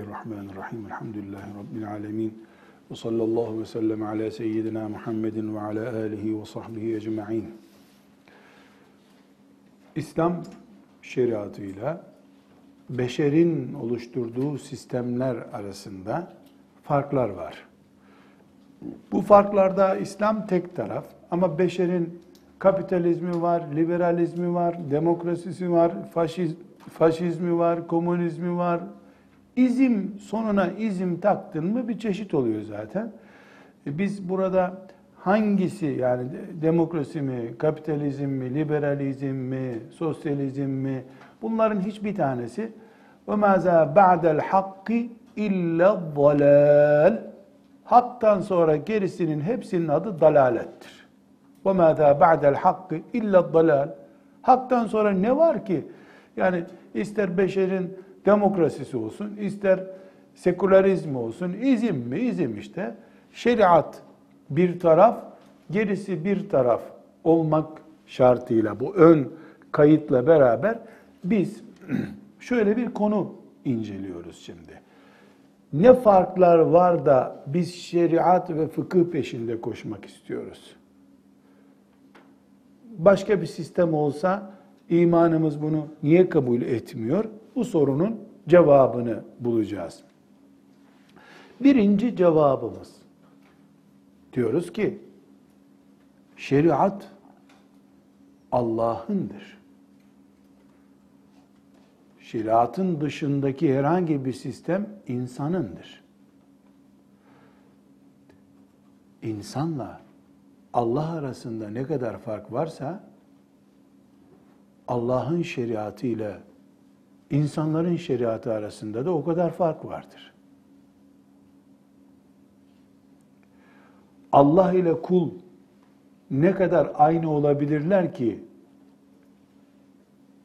Bismillahirrahmanirrahim. Elhamdülillahi Rabbil alemin. Ve sallallahu ve sellem ala seyyidina Muhammedin ve ala alihi ve sahbihi ecma'in. İslam şeriatıyla beşerin oluşturduğu sistemler arasında farklar var. Bu farklarda İslam tek taraf ama beşerin kapitalizmi var, liberalizmi var, demokrasisi var, faşiz, faşizmi var, komünizmi var. İzim sonuna izim taktın mı bir çeşit oluyor zaten. E, biz burada hangisi yani demokrasi mi, kapitalizm mi, liberalizm mi, sosyalizm mi bunların hiçbir tanesi ve maza ba'del hakki illa dalal haktan sonra gerisinin hepsinin adı dalalettir. Ve maza ba'del hakkı illa dalal haktan sonra ne var ki? Yani ister beşerin demokrasisi olsun, ister sekülerizm olsun, izim mi? izim işte. Şeriat bir taraf, gerisi bir taraf olmak şartıyla bu ön kayıtla beraber biz şöyle bir konu inceliyoruz şimdi. Ne farklar var da biz şeriat ve fıkıh peşinde koşmak istiyoruz? Başka bir sistem olsa imanımız bunu niye kabul etmiyor? Bu sorunun cevabını bulacağız. Birinci cevabımız diyoruz ki şeriat Allah'ındır. Şeriatın dışındaki herhangi bir sistem insanındır. İnsanla Allah arasında ne kadar fark varsa Allah'ın şeriatı ile insanların şeriatı arasında da o kadar fark vardır. Allah ile kul ne kadar aynı olabilirler ki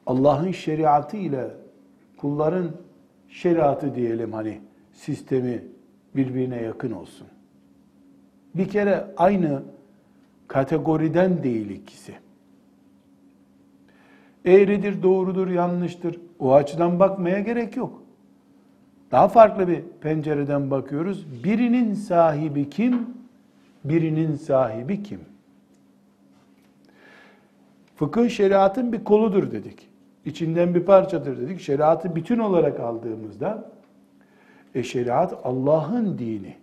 Allah'ın şeriatı ile kulların şeriatı diyelim hani sistemi birbirine yakın olsun. Bir kere aynı kategoriden değil ikisi. Eğridir, doğrudur, yanlıştır. O açıdan bakmaya gerek yok. Daha farklı bir pencereden bakıyoruz. Birinin sahibi kim? Birinin sahibi kim? Fıkıh şeriatın bir koludur dedik. İçinden bir parçadır dedik. Şeriatı bütün olarak aldığımızda e şeriat Allah'ın dini.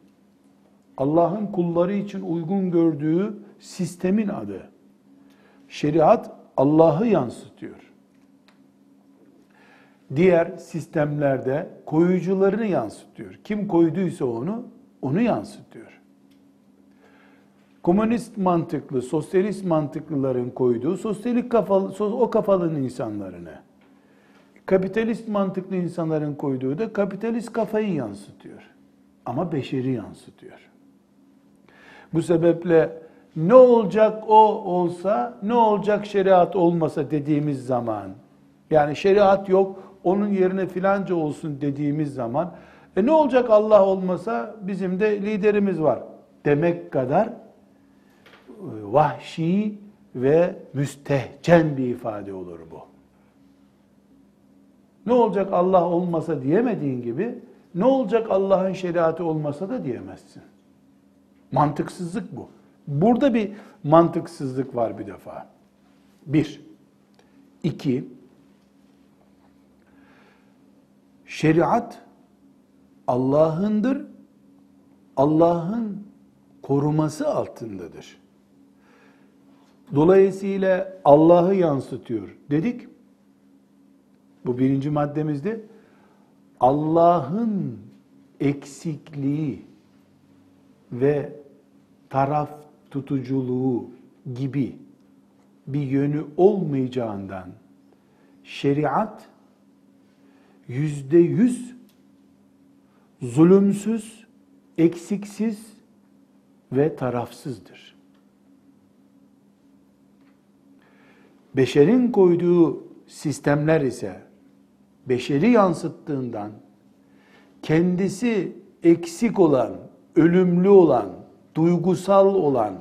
Allah'ın kulları için uygun gördüğü sistemin adı. Şeriat Allah'ı yansıtıyor. Diğer sistemlerde koyucularını yansıtıyor. Kim koyduysa onu, onu yansıtıyor. Komünist mantıklı, sosyalist mantıklıların koyduğu sosyalist kafalı, o kafalının insanlarını, kapitalist mantıklı insanların koyduğu da kapitalist kafayı yansıtıyor. Ama beşeri yansıtıyor. Bu sebeple ne olacak o olsa, ne olacak şeriat olmasa dediğimiz zaman, yani şeriat yok, onun yerine filanca olsun dediğimiz zaman, e ne olacak Allah olmasa bizim de liderimiz var demek kadar e, vahşi ve müstehcen bir ifade olur bu. Ne olacak Allah olmasa diyemediğin gibi, ne olacak Allah'ın şeriatı olmasa da diyemezsin. Mantıksızlık bu. Burada bir mantıksızlık var bir defa. Bir. İki. Şeriat Allah'ındır. Allah'ın koruması altındadır. Dolayısıyla Allah'ı yansıtıyor dedik. Bu birinci maddemizde Allah'ın eksikliği ve taraf tutuculuğu gibi bir yönü olmayacağından şeriat yüzde yüz zulümsüz, eksiksiz ve tarafsızdır. Beşerin koyduğu sistemler ise beşeri yansıttığından kendisi eksik olan, ölümlü olan, duygusal olan,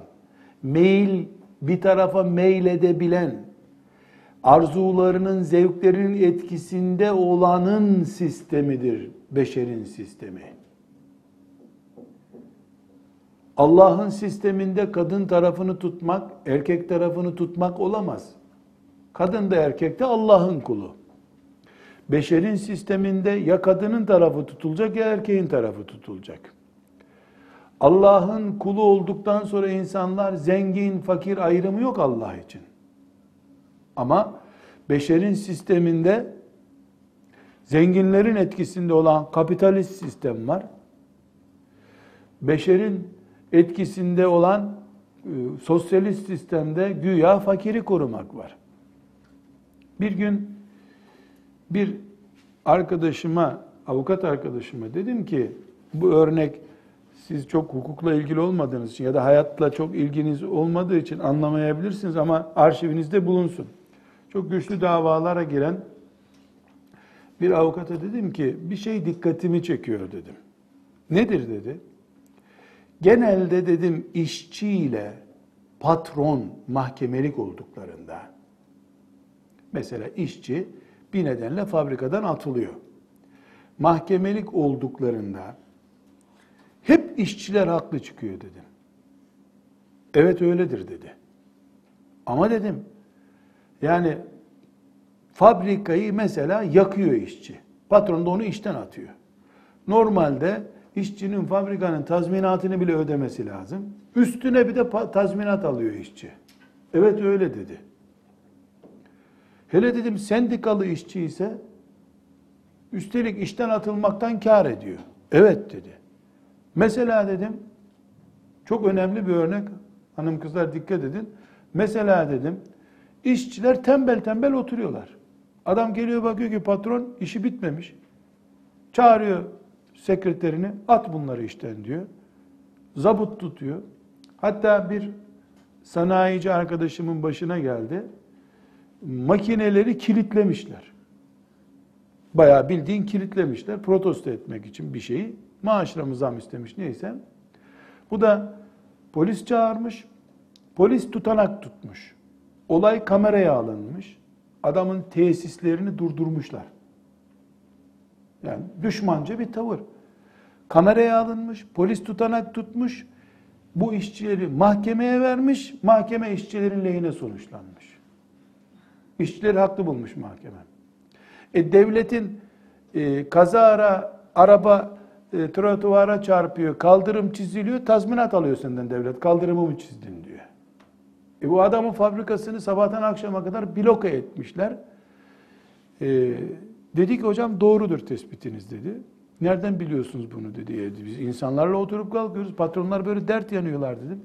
meyil bir tarafa meyledebilen, arzularının, zevklerinin etkisinde olanın sistemidir beşerin sistemi. Allah'ın sisteminde kadın tarafını tutmak, erkek tarafını tutmak olamaz. Kadın da erkek de Allah'ın kulu. Beşerin sisteminde ya kadının tarafı tutulacak ya erkeğin tarafı tutulacak. Allah'ın kulu olduktan sonra insanlar zengin, fakir ayrımı yok Allah için. Ama beşerin sisteminde zenginlerin etkisinde olan kapitalist sistem var. Beşerin etkisinde olan e, sosyalist sistemde güya fakiri korumak var. Bir gün bir arkadaşıma, avukat arkadaşıma dedim ki bu örnek siz çok hukukla ilgili olmadığınız için ya da hayatla çok ilginiz olmadığı için anlamayabilirsiniz ama arşivinizde bulunsun. Çok güçlü davalara giren bir avukata dedim ki bir şey dikkatimi çekiyor dedim. Nedir dedi. Genelde dedim işçiyle patron mahkemelik olduklarında mesela işçi bir nedenle fabrikadan atılıyor. Mahkemelik olduklarında hep işçiler haklı çıkıyor dedim. Evet öyledir dedi. Ama dedim yani fabrikayı mesela yakıyor işçi. Patron da onu işten atıyor. Normalde işçinin fabrikanın tazminatını bile ödemesi lazım. Üstüne bir de tazminat alıyor işçi. Evet öyle dedi. Hele dedim sendikalı işçi ise üstelik işten atılmaktan kar ediyor. Evet dedi. Mesela dedim çok önemli bir örnek. Hanım kızlar dikkat edin. Mesela dedim işçiler tembel tembel oturuyorlar. Adam geliyor bakıyor ki patron işi bitmemiş. Çağırıyor sekreterini at bunları işten diyor. Zabut tutuyor. Hatta bir sanayici arkadaşımın başına geldi. Makineleri kilitlemişler. Bayağı bildiğin kilitlemişler. Protesto etmek için bir şeyi. Maaşlarımı zam istemiş neyse. Bu da polis çağırmış. Polis tutanak tutmuş. Olay kameraya alınmış. Adamın tesislerini durdurmuşlar. Yani düşmanca bir tavır. Kameraya alınmış, polis tutanak tutmuş. Bu işçileri mahkemeye vermiş, mahkeme işçilerin lehine sonuçlanmış. İşçileri haklı bulmuş mahkeme. E, devletin e, kazara araba e, trotuvara çarpıyor, kaldırım çiziliyor, tazminat alıyor senden devlet. Kaldırımı mı çizdin. E, bu adamın fabrikasını sabahtan akşama kadar bloke etmişler. E, dedi ki hocam doğrudur tespitiniz dedi. Nereden biliyorsunuz bunu dedi. E, biz insanlarla oturup kalkıyoruz. Patronlar böyle dert yanıyorlar dedim.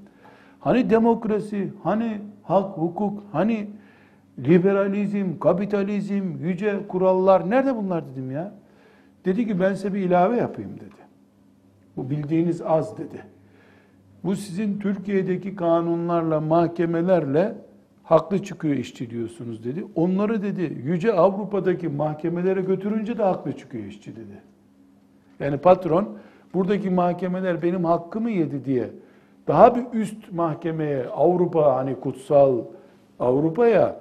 Hani demokrasi, hani hak, hukuk, hani liberalizm, kapitalizm, yüce kurallar nerede bunlar dedim ya. Dedi ki ben size bir ilave yapayım dedi. Bu bildiğiniz az dedi. Bu sizin Türkiye'deki kanunlarla, mahkemelerle haklı çıkıyor işçi diyorsunuz dedi. Onları dedi yüce Avrupa'daki mahkemelere götürünce de haklı çıkıyor işçi dedi. Yani patron buradaki mahkemeler benim hakkımı yedi diye daha bir üst mahkemeye Avrupa hani kutsal Avrupa'ya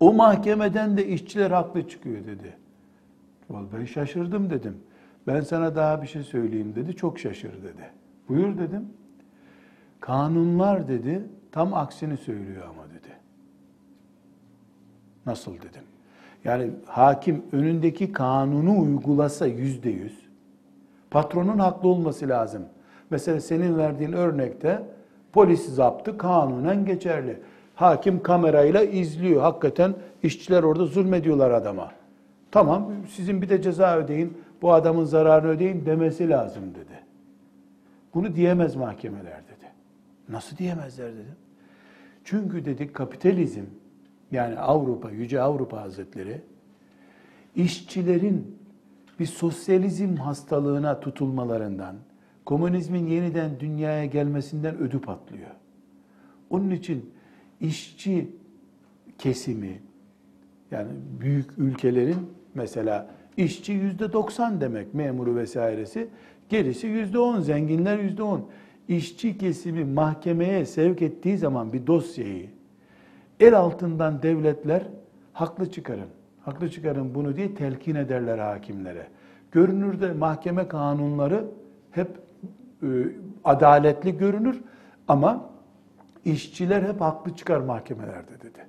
o mahkemeden de işçiler haklı çıkıyor dedi. Vallahi ben şaşırdım dedim. Ben sana daha bir şey söyleyeyim dedi. Çok şaşır dedi. Buyur dedim. Kanunlar dedi tam aksini söylüyor ama dedi. Nasıl dedim. Yani hakim önündeki kanunu uygulasa yüzde yüz, patronun haklı olması lazım. Mesela senin verdiğin örnekte polis zaptı kanunen geçerli. Hakim kamerayla izliyor. Hakikaten işçiler orada zulmediyorlar adama. Tamam sizin bir de ceza ödeyin, bu adamın zararını ödeyin demesi lazım dedi. Bunu diyemez mahkemeler dedi. Nasıl diyemezler dedim. Çünkü dedik kapitalizm yani Avrupa, Yüce Avrupa Hazretleri işçilerin bir sosyalizm hastalığına tutulmalarından, komünizmin yeniden dünyaya gelmesinden ödü patlıyor. Onun için işçi kesimi yani büyük ülkelerin mesela işçi yüzde 90 demek memuru vesairesi gerisi yüzde 10 zenginler yüzde 10 işçi kesimi mahkemeye sevk ettiği zaman bir dosyayı el altından devletler haklı çıkarın. Haklı çıkarın bunu diye telkin ederler hakimlere. Görünürde mahkeme kanunları hep e, adaletli görünür ama işçiler hep haklı çıkar mahkemelerde dedi.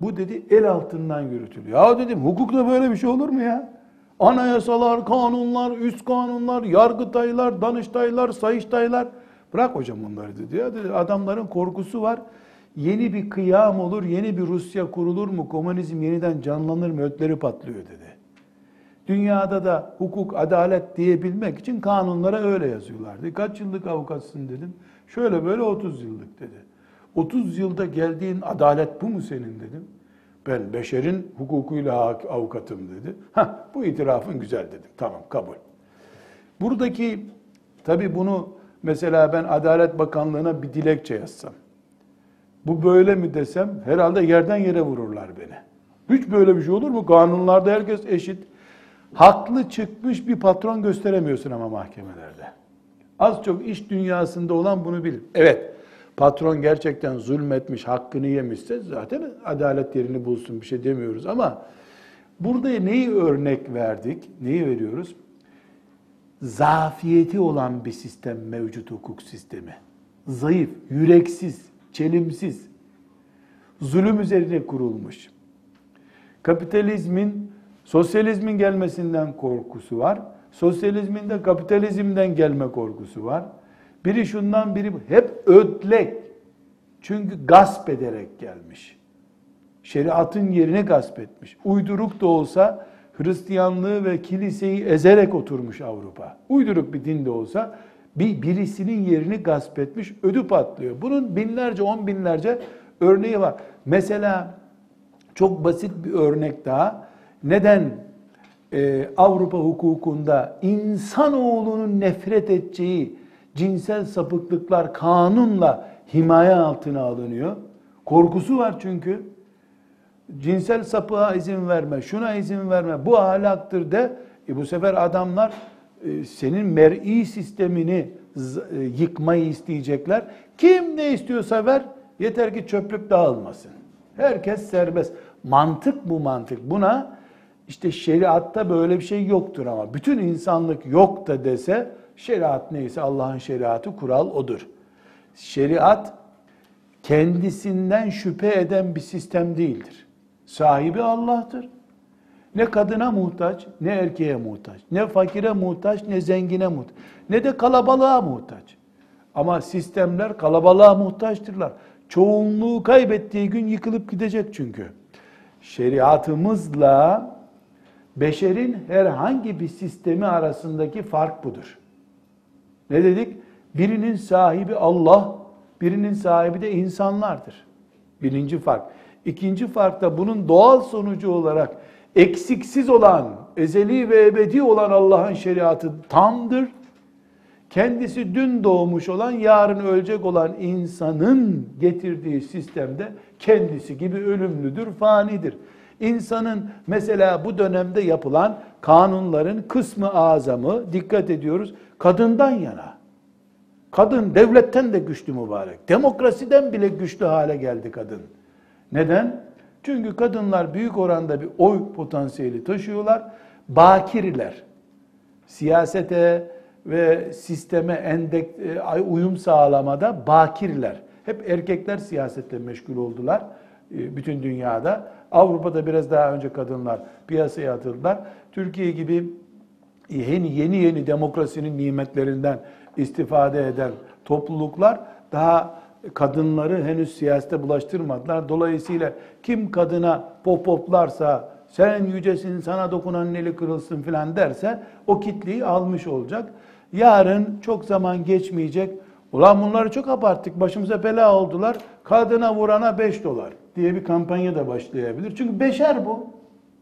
Bu dedi el altından yürütülüyor. Ya dedim hukukta böyle bir şey olur mu ya? Anayasalar, kanunlar, üst kanunlar, yargıtaylar, danıştaylar, sayıştaylar. Bırak hocam onları dedi. Ya dedi, adamların korkusu var. Yeni bir kıyam olur, yeni bir Rusya kurulur mu, komünizm yeniden canlanır mı, ötleri patlıyor dedi. Dünyada da hukuk, adalet diyebilmek için kanunlara öyle yazıyorlardı. Kaç yıllık avukatsın dedim. Şöyle böyle 30 yıllık dedi. 30 yılda geldiğin adalet bu mu senin dedim. Ben beşerin hukukuyla avukatım dedi. Ha bu itirafın güzel dedim. Tamam kabul. Buradaki tabi bunu mesela ben Adalet Bakanlığı'na bir dilekçe yazsam. Bu böyle mi desem herhalde yerden yere vururlar beni. Hiç böyle bir şey olur mu? Kanunlarda herkes eşit. Haklı çıkmış bir patron gösteremiyorsun ama mahkemelerde. Az çok iş dünyasında olan bunu bilir. Evet, patron gerçekten zulmetmiş, hakkını yemişse zaten adalet yerini bulsun bir şey demiyoruz ama burada neyi örnek verdik? Neyi veriyoruz? Zafiyeti olan bir sistem mevcut hukuk sistemi. Zayıf, yüreksiz, çelimsiz, zulüm üzerine kurulmuş. Kapitalizmin, sosyalizmin gelmesinden korkusu var. Sosyalizmin de kapitalizmden gelme korkusu var. Biri şundan biri hep ödlek. Çünkü gasp ederek gelmiş. Şeriatın yerini gasp etmiş. Uyduruk da olsa Hristiyanlığı ve kiliseyi ezerek oturmuş Avrupa. Uyduruk bir din de olsa bir birisinin yerini gasp etmiş, ödü patlıyor. Bunun binlerce, on binlerce örneği var. Mesela çok basit bir örnek daha. Neden e, Avrupa hukukunda insanoğlunun nefret edeceği cinsel sapıklıklar kanunla himaye altına alınıyor. Korkusu var çünkü. Cinsel sapığa izin verme, şuna izin verme, bu ahlaktır de. E bu sefer adamlar e, senin mer'i sistemini e, yıkmayı isteyecekler. Kim ne istiyorsa ver, yeter ki çöplük dağılmasın. Herkes serbest. Mantık bu mantık. Buna işte şeriatta böyle bir şey yoktur ama bütün insanlık yok da dese şeriat neyse Allah'ın şeriatı kural odur. Şeriat kendisinden şüphe eden bir sistem değildir. Sahibi Allah'tır. Ne kadına muhtaç, ne erkeğe muhtaç, ne fakire muhtaç, ne zengine muhtaç, ne de kalabalığa muhtaç. Ama sistemler kalabalığa muhtaçtırlar. Çoğunluğu kaybettiği gün yıkılıp gidecek çünkü. Şeriatımızla beşerin herhangi bir sistemi arasındaki fark budur. Ne dedik? Birinin sahibi Allah, birinin sahibi de insanlardır. Birinci fark. İkinci fark da bunun doğal sonucu olarak eksiksiz olan, ezeli ve ebedi olan Allah'ın şeriatı tamdır. Kendisi dün doğmuş olan, yarın ölecek olan insanın getirdiği sistemde kendisi gibi ölümlüdür, fanidir. İnsanın mesela bu dönemde yapılan kanunların kısmı azamı dikkat ediyoruz kadından yana. Kadın devletten de güçlü mübarek. Demokrasiden bile güçlü hale geldi kadın. Neden? Çünkü kadınlar büyük oranda bir oy potansiyeli taşıyorlar. Bakirler. Siyasete ve sisteme endek e, uyum sağlamada bakirler. Hep erkekler siyasetle meşgul oldular e, bütün dünyada. Avrupa'da biraz daha önce kadınlar piyasaya atıldılar. Türkiye gibi yeni yeni yeni demokrasinin nimetlerinden istifade eden topluluklar daha kadınları henüz siyasete bulaştırmadılar. Dolayısıyla kim kadına pop poplarsa sen yücesin sana dokunan eli kırılsın filan derse o kitleyi almış olacak. Yarın çok zaman geçmeyecek. Ulan bunları çok abarttık başımıza bela oldular. Kadına vurana 5 dolar diye bir kampanya da başlayabilir. Çünkü beşer bu.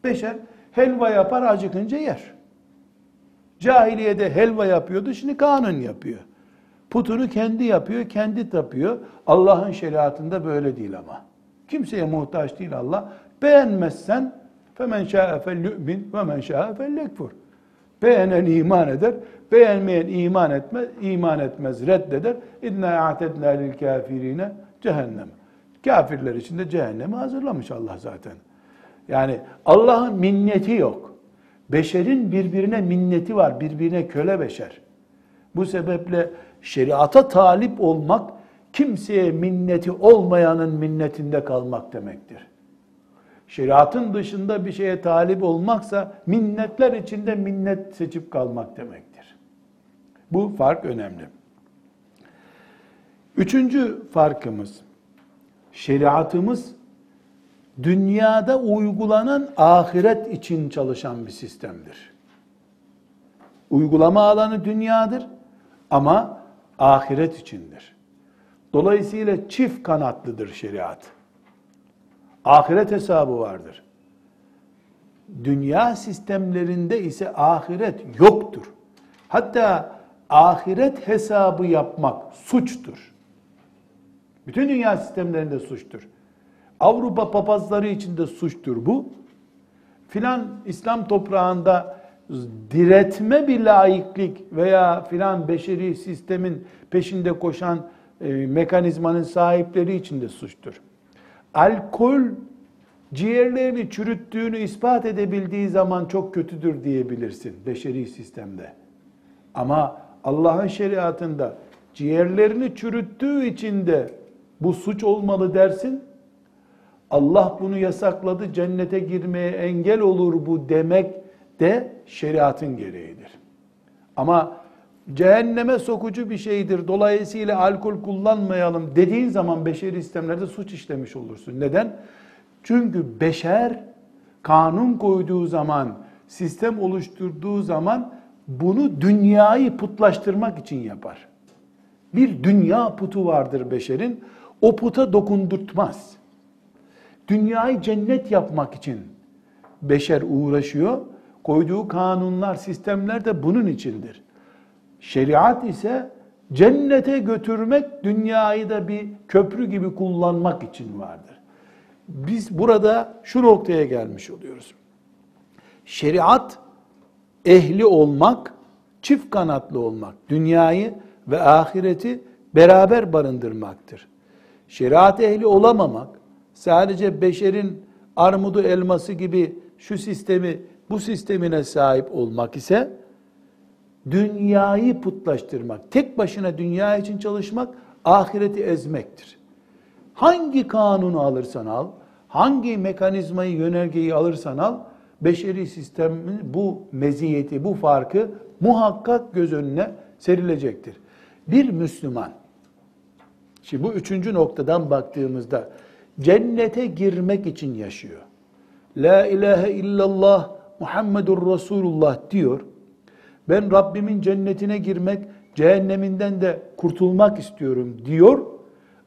Beşer helva yapar acıkınca yer. Cahiliyede helva yapıyordu şimdi kanun yapıyor. Putunu kendi yapıyor, kendi tapıyor. Allah'ın şeriatında böyle değil ama. Kimseye muhtaç değil Allah. Beğenmezsen femen şa'e felyu'min ve men şa'e. Beğenen iman eder, beğenmeyen iman etmez, iman etmez, reddeder. İnna a'tedna lil kafirine cehennem. Kafirler için de cehennemi hazırlamış Allah zaten. Yani Allah'ın minneti yok. Beşerin birbirine minneti var, birbirine köle beşer. Bu sebeple şeriata talip olmak, kimseye minneti olmayanın minnetinde kalmak demektir. Şeriatın dışında bir şeye talip olmaksa minnetler içinde minnet seçip kalmak demektir. Bu fark önemli. Üçüncü farkımız, şeriatımız dünyada uygulanan ahiret için çalışan bir sistemdir. Uygulama alanı dünyadır ama ahiret içindir. Dolayısıyla çift kanatlıdır şeriat. Ahiret hesabı vardır. Dünya sistemlerinde ise ahiret yoktur. Hatta ahiret hesabı yapmak suçtur. Bütün dünya sistemlerinde suçtur. Avrupa papazları için de suçtur bu. Filan İslam toprağında diretme bir laiklik veya filan beşeri sistemin peşinde koşan e, mekanizmanın sahipleri için de suçtur. Alkol ciğerlerini çürüttüğünü ispat edebildiği zaman çok kötüdür diyebilirsin beşeri sistemde. Ama Allah'ın şeriatında ciğerlerini çürüttüğü için de bu suç olmalı dersin. Allah bunu yasakladı, cennete girmeye engel olur bu demek de şeriatın gereğidir. Ama cehenneme sokucu bir şeydir. Dolayısıyla alkol kullanmayalım dediğin zaman beşeri sistemlerde suç işlemiş olursun. Neden? Çünkü beşer kanun koyduğu zaman, sistem oluşturduğu zaman bunu dünyayı putlaştırmak için yapar. Bir dünya putu vardır beşerin. O puta dokundurtmaz. Dünyayı cennet yapmak için beşer uğraşıyor. Koyduğu kanunlar, sistemler de bunun içindir. Şeriat ise cennete götürmek, dünyayı da bir köprü gibi kullanmak için vardır. Biz burada şu noktaya gelmiş oluyoruz. Şeriat ehli olmak, çift kanatlı olmak, dünyayı ve ahireti beraber barındırmaktır. Şeriat ehli olamamak, sadece beşerin armudu elması gibi şu sistemi, bu sistemine sahip olmak ise dünyayı putlaştırmak, tek başına dünya için çalışmak, ahireti ezmektir. Hangi kanunu alırsan al, hangi mekanizmayı, yönergeyi alırsan al, beşeri sistemin bu meziyeti, bu farkı muhakkak göz önüne serilecektir. Bir Müslüman, şimdi bu üçüncü noktadan baktığımızda, cennete girmek için yaşıyor. La ilahe illallah Muhammedur Resulullah diyor. Ben Rabbimin cennetine girmek, cehenneminden de kurtulmak istiyorum diyor.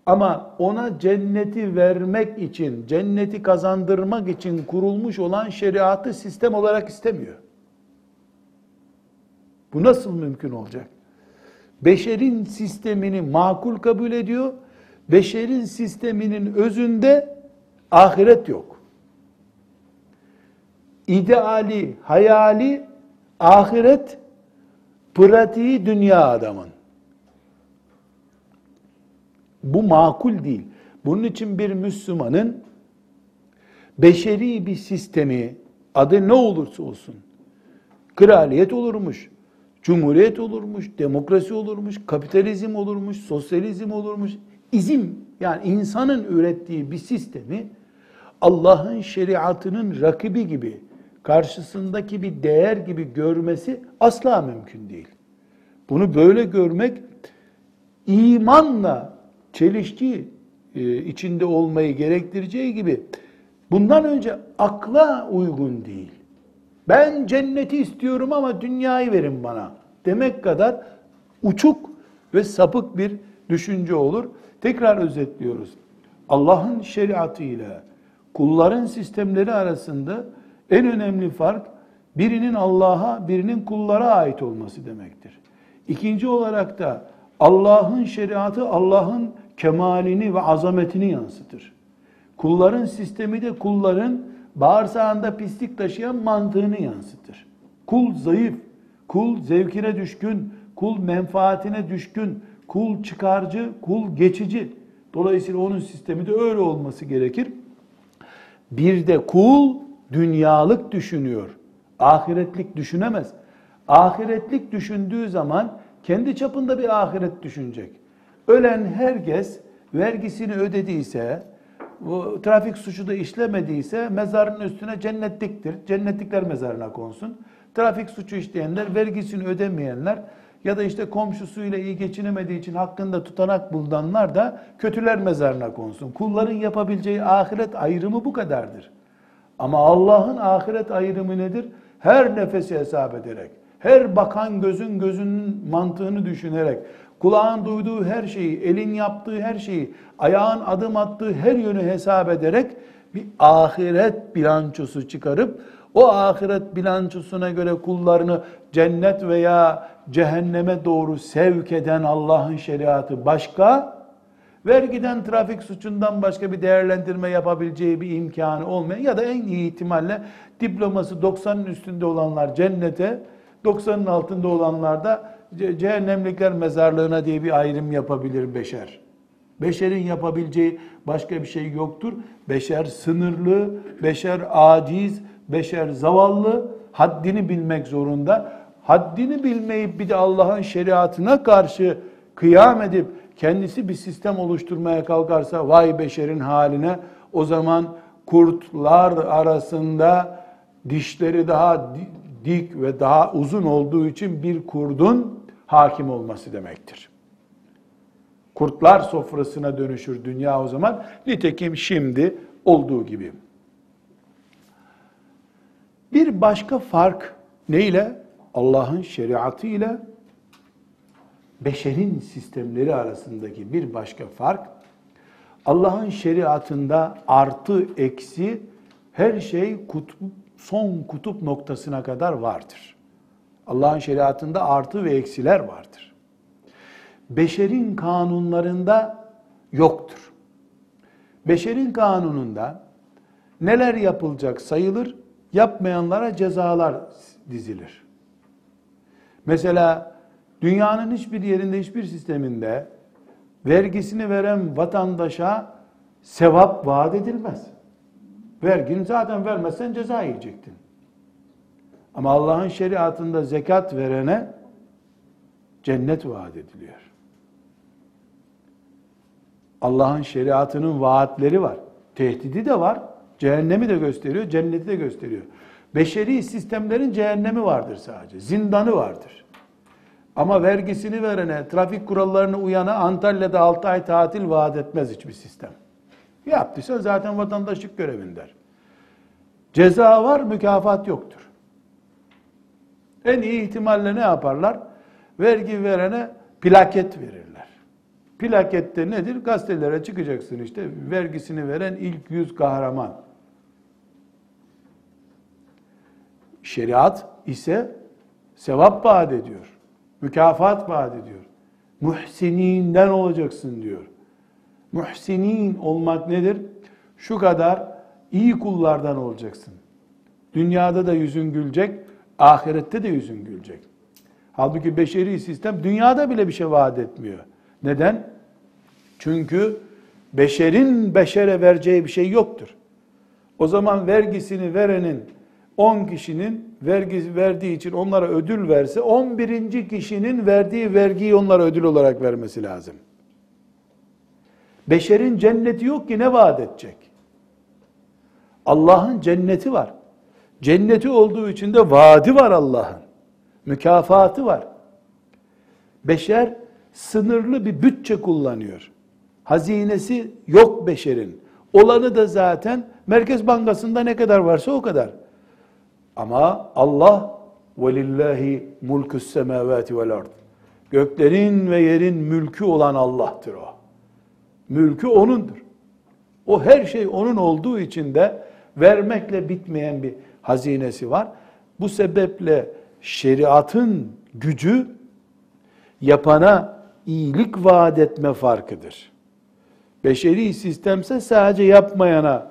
Ama ona cenneti vermek için, cenneti kazandırmak için kurulmuş olan şeriatı sistem olarak istemiyor. Bu nasıl mümkün olacak? Beşerin sistemini makul kabul ediyor. Beşerin sisteminin özünde ahiret yok. İdeali, hayali, ahiret, pratiği dünya adamın. Bu makul değil. Bunun için bir Müslümanın beşeri bir sistemi adı ne olursa olsun kraliyet olurmuş, cumhuriyet olurmuş, demokrasi olurmuş, kapitalizm olurmuş, sosyalizm olurmuş, izim yani insanın ürettiği bir sistemi Allah'ın şeriatının rakibi gibi, karşısındaki bir değer gibi görmesi asla mümkün değil. Bunu böyle görmek imanla çelişki e, içinde olmayı gerektireceği gibi bundan önce akla uygun değil. Ben cenneti istiyorum ama dünyayı verin bana demek kadar uçuk ve sapık bir düşünce olur. Tekrar özetliyoruz. Allah'ın şeriatı ile kulların sistemleri arasında en önemli fark birinin Allah'a, birinin kullara ait olması demektir. İkinci olarak da Allah'ın şeriatı Allah'ın kemalini ve azametini yansıtır. Kulların sistemi de kulların bağırsağında pislik taşıyan mantığını yansıtır. Kul zayıf, kul zevkine düşkün, kul menfaatine düşkün, kul çıkarcı, kul geçici. Dolayısıyla onun sistemi de öyle olması gerekir. Bir de kul dünyalık düşünüyor. Ahiretlik düşünemez. Ahiretlik düşündüğü zaman kendi çapında bir ahiret düşünecek. Ölen herkes vergisini ödediyse, bu trafik suçu da işlemediyse mezarın üstüne cennetliktir. Cennetlikler mezarına konsun. Trafik suçu işleyenler, vergisini ödemeyenler ya da işte komşusuyla iyi geçinemediği için hakkında tutanak bulunanlar da kötüler mezarına konsun. Kulların yapabileceği ahiret ayrımı bu kadardır. Ama Allah'ın ahiret ayrımı nedir? Her nefesi hesap ederek, her bakan gözün gözünün mantığını düşünerek, kulağın duyduğu her şeyi, elin yaptığı her şeyi, ayağın adım attığı her yönü hesap ederek bir ahiret bilançosu çıkarıp o ahiret bilançosuna göre kullarını cennet veya cehenneme doğru sevk eden Allah'ın şeriatı başka, vergiden trafik suçundan başka bir değerlendirme yapabileceği bir imkanı olmayan ya da en iyi ihtimalle diploması 90'ın üstünde olanlar cennete, 90'ın altında olanlar da cehennemlikler mezarlığına diye bir ayrım yapabilir beşer. Beşerin yapabileceği başka bir şey yoktur. Beşer sınırlı, beşer aciz, beşer zavallı, haddini bilmek zorunda. Haddini bilmeyip bir de Allah'ın şeriatına karşı kıyam edip kendisi bir sistem oluşturmaya kalkarsa vay beşerin haline o zaman kurtlar arasında dişleri daha dik ve daha uzun olduğu için bir kurdun hakim olması demektir. Kurtlar sofrasına dönüşür dünya o zaman. Nitekim şimdi olduğu gibi. Bir başka fark ne ile? Allah'ın şeriatı ile beşerin sistemleri arasındaki bir başka fark Allah'ın şeriatında artı eksi her şey kutup, son kutup noktasına kadar vardır. Allah'ın şeriatında artı ve eksiler vardır. Beşerin kanunlarında yoktur. Beşerin kanununda neler yapılacak sayılır, yapmayanlara cezalar dizilir. Mesela dünyanın hiçbir yerinde, hiçbir sisteminde vergisini veren vatandaşa sevap vaat edilmez. Vergini zaten vermezsen ceza yiyecektin. Ama Allah'ın şeriatında zekat verene cennet vaat ediliyor. Allah'ın şeriatının vaatleri var. Tehdidi de var. Cehennemi de gösteriyor, cenneti de gösteriyor. Beşeri sistemlerin cehennemi vardır sadece. Zindanı vardır. Ama vergisini verene, trafik kurallarına uyana Antalya'da 6 ay tatil vaat etmez hiçbir sistem. Yaptıysa zaten vatandaşlık görevindir. Ceza var, mükafat yoktur. En iyi ihtimalle ne yaparlar? Vergi verene plaket verirler. Plakette nedir? Gazetelere çıkacaksın işte. Vergisini veren ilk yüz kahraman. Şeriat ise sevap vaat ediyor. Mükafat vaat ediyor. Muhsininden olacaksın diyor. Muhsinin olmak nedir? Şu kadar iyi kullardan olacaksın. Dünyada da yüzün gülecek, ahirette de yüzün gülecek. Halbuki beşeri sistem dünyada bile bir şey vaat etmiyor. Neden? Çünkü beşerin beşere vereceği bir şey yoktur. O zaman vergisini verenin 10 kişinin vergi verdiği için onlara ödül verse 11. kişinin verdiği vergiyi onlara ödül olarak vermesi lazım. Beşerin cenneti yok ki ne vaat edecek? Allah'ın cenneti var. Cenneti olduğu için de vaadi var Allah'ın. Mükafatı var. Beşer sınırlı bir bütçe kullanıyor. Hazinesi yok beşerin. Olanı da zaten Merkez Bankası'nda ne kadar varsa o kadar. Ama Allah velillahi mulkus semavati vel. Göklerin ve yerin mülkü olan Allah'tır o. Mülkü O'nundur. O her şey O'nun olduğu için de vermekle bitmeyen bir hazinesi var. Bu sebeple şeriatın gücü yapana iyilik vaat etme farkıdır. Beşeri sistemse sadece yapmayana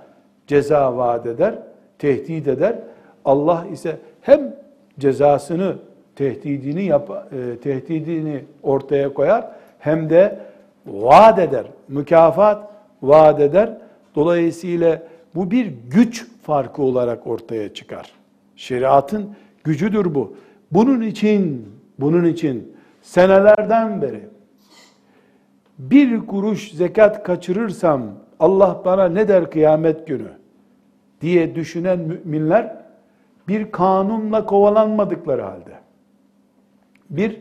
ceza vaat eder, tehdit eder. Allah ise hem cezasını, tehdidini yap, e, tehdidini ortaya koyar hem de vaat eder, mükafat vaat eder. Dolayısıyla bu bir güç farkı olarak ortaya çıkar. Şeriatın gücüdür bu. Bunun için, bunun için senelerden beri bir kuruş zekat kaçırırsam Allah bana ne der kıyamet günü diye düşünen müminler bir kanunla kovalanmadıkları halde, bir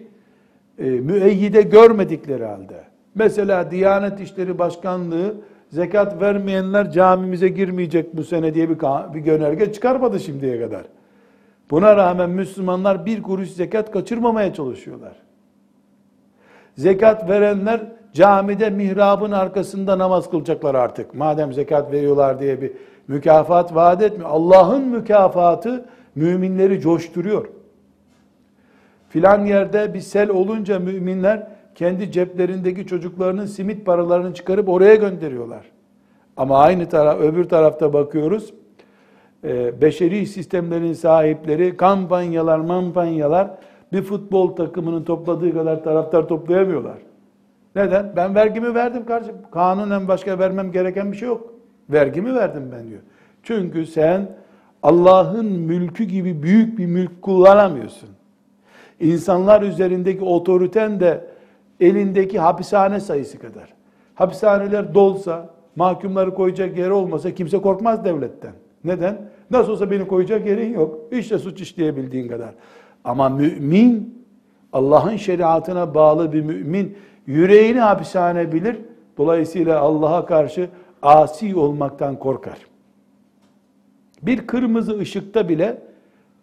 e, müeyyide görmedikleri halde, mesela Diyanet İşleri Başkanlığı zekat vermeyenler camimize girmeyecek bu sene diye bir, bir gönderge çıkarmadı şimdiye kadar. Buna rağmen Müslümanlar bir kuruş zekat kaçırmamaya çalışıyorlar. Zekat verenler camide mihrabın arkasında namaz kılacaklar artık. Madem zekat veriyorlar diye bir mükafat vaat etmiyor. Allah'ın mükafatı müminleri coşturuyor. Filan yerde bir sel olunca müminler kendi ceplerindeki çocuklarının simit paralarını çıkarıp oraya gönderiyorlar. Ama aynı taraf, öbür tarafta bakıyoruz. E, beşeri sistemlerin sahipleri kampanyalar, mampanyalar bir futbol takımının topladığı kadar taraftar toplayamıyorlar. Neden? Ben vergimi verdim kardeşim. Kanunen başka vermem gereken bir şey yok. Vergimi verdim ben diyor. Çünkü sen Allah'ın mülkü gibi büyük bir mülk kullanamıyorsun. İnsanlar üzerindeki otoriten de elindeki hapishane sayısı kadar. Hapishaneler dolsa, mahkumları koyacak yeri olmasa kimse korkmaz devletten. Neden? Nasıl olsa beni koyacak yerin yok. İşte suç işleyebildiğin kadar. Ama mümin, Allah'ın şeriatına bağlı bir mümin, yüreğini hapishane bilir. Dolayısıyla Allah'a karşı asi olmaktan korkar. Bir kırmızı ışıkta bile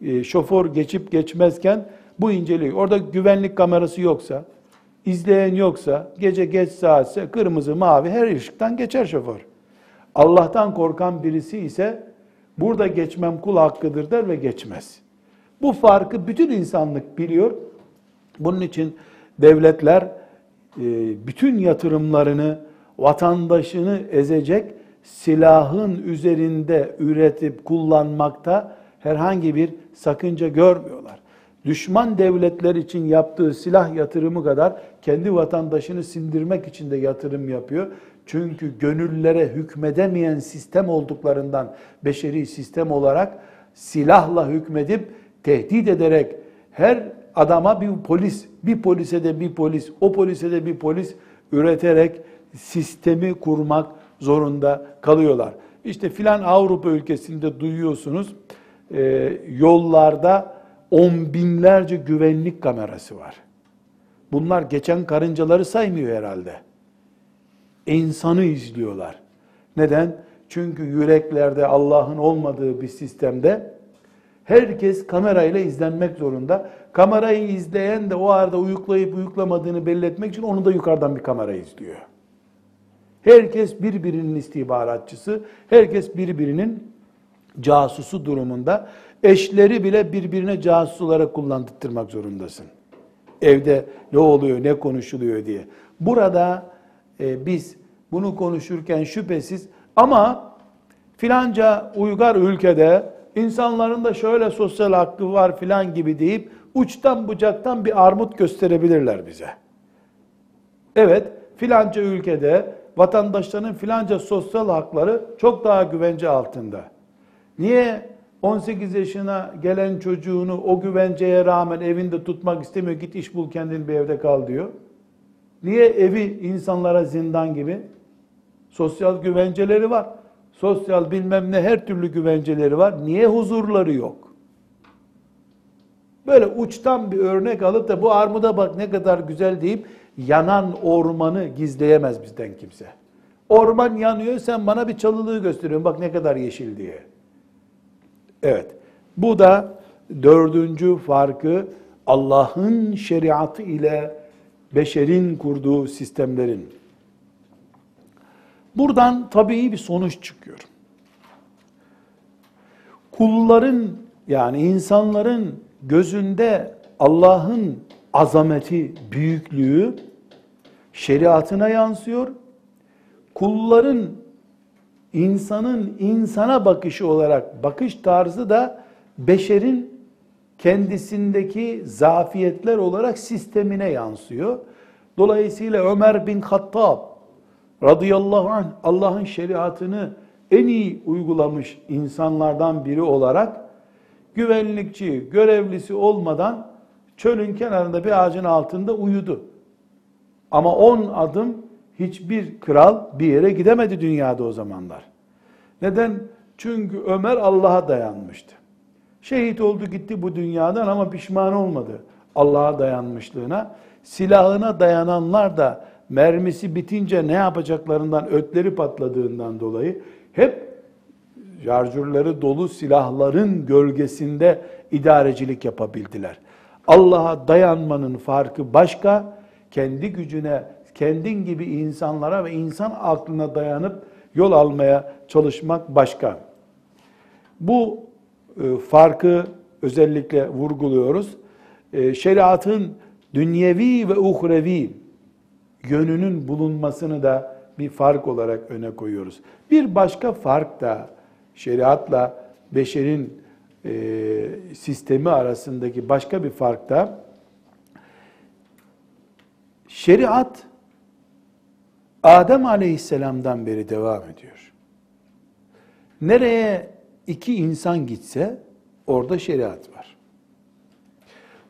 e, şoför geçip geçmezken bu inceliyor. Orada güvenlik kamerası yoksa, izleyen yoksa, gece geç saatse kırmızı, mavi her ışıktan geçer şoför. Allah'tan korkan birisi ise burada geçmem kul hakkıdır der ve geçmez. Bu farkı bütün insanlık biliyor. Bunun için devletler e, bütün yatırımlarını vatandaşını ezecek silahın üzerinde üretip kullanmakta herhangi bir sakınca görmüyorlar. Düşman devletler için yaptığı silah yatırımı kadar kendi vatandaşını sindirmek için de yatırım yapıyor. Çünkü gönüllere hükmedemeyen sistem olduklarından beşeri sistem olarak silahla hükmedip tehdit ederek her adama bir polis, bir polise de bir polis, o polise de bir polis üreterek sistemi kurmak zorunda kalıyorlar. İşte filan Avrupa ülkesinde duyuyorsunuz e, yollarda on binlerce güvenlik kamerası var. Bunlar geçen karıncaları saymıyor herhalde. İnsanı izliyorlar. Neden? Çünkü yüreklerde Allah'ın olmadığı bir sistemde herkes kamerayla izlenmek zorunda. Kamerayı izleyen de o arada uyuklayıp uyuklamadığını belli etmek için onu da yukarıdan bir kamera izliyor. Herkes birbirinin istihbaratçısı, herkes birbirinin casusu durumunda. Eşleri bile birbirine casus olarak kullandırtmak zorundasın. Evde ne oluyor, ne konuşuluyor diye. Burada e, biz bunu konuşurken şüphesiz ama filanca uygar ülkede insanların da şöyle sosyal hakkı var filan gibi deyip uçtan bucaktan bir armut gösterebilirler bize. Evet filanca ülkede vatandaşların filanca sosyal hakları çok daha güvence altında. Niye 18 yaşına gelen çocuğunu o güvenceye rağmen evinde tutmak istemiyor, git iş bul kendin bir evde kal diyor. Niye evi insanlara zindan gibi? Sosyal güvenceleri var. Sosyal bilmem ne her türlü güvenceleri var. Niye huzurları yok? Böyle uçtan bir örnek alıp da bu armuda bak ne kadar güzel deyip yanan ormanı gizleyemez bizden kimse. Orman yanıyor sen bana bir çalılığı gösteriyorsun bak ne kadar yeşil diye. Evet bu da dördüncü farkı Allah'ın şeriatı ile beşerin kurduğu sistemlerin. Buradan tabii bir sonuç çıkıyor. Kulların yani insanların gözünde Allah'ın azameti, büyüklüğü şeriatına yansıyor. Kulların insanın insana bakışı olarak bakış tarzı da beşerin kendisindeki zafiyetler olarak sistemine yansıyor. Dolayısıyla Ömer bin Hattab radıyallahu anh Allah'ın şeriatını en iyi uygulamış insanlardan biri olarak güvenlikçi, görevlisi olmadan çölün kenarında bir ağacın altında uyudu. Ama on adım hiçbir kral bir yere gidemedi dünyada o zamanlar. Neden? Çünkü Ömer Allah'a dayanmıştı. Şehit oldu gitti bu dünyadan ama pişman olmadı Allah'a dayanmışlığına. Silahına dayananlar da mermisi bitince ne yapacaklarından ötleri patladığından dolayı hep şarjörleri dolu silahların gölgesinde idarecilik yapabildiler. Allah'a dayanmanın farkı başka, kendi gücüne, kendin gibi insanlara ve insan aklına dayanıp yol almaya çalışmak başka. Bu e, farkı özellikle vurguluyoruz. E, şeriatın dünyevi ve uhrevi yönünün bulunmasını da bir fark olarak öne koyuyoruz. Bir başka fark da şeriatla beşerin e, sistemi arasındaki başka bir fark da şeriat Adem Aleyhisselam'dan beri devam ediyor. Nereye iki insan gitse orada şeriat var.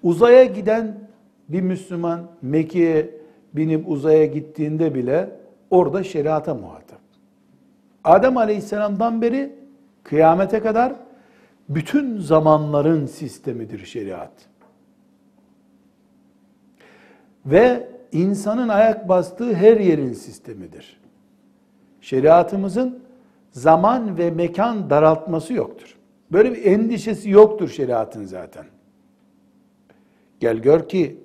Uzaya giden bir Müslüman Mekke'ye binip uzaya gittiğinde bile orada şeriata muhatap. Adem Aleyhisselam'dan beri kıyamete kadar bütün zamanların sistemidir şeriat. Ve insanın ayak bastığı her yerin sistemidir. Şeriatımızın zaman ve mekan daraltması yoktur. Böyle bir endişesi yoktur şeriatın zaten. Gel gör ki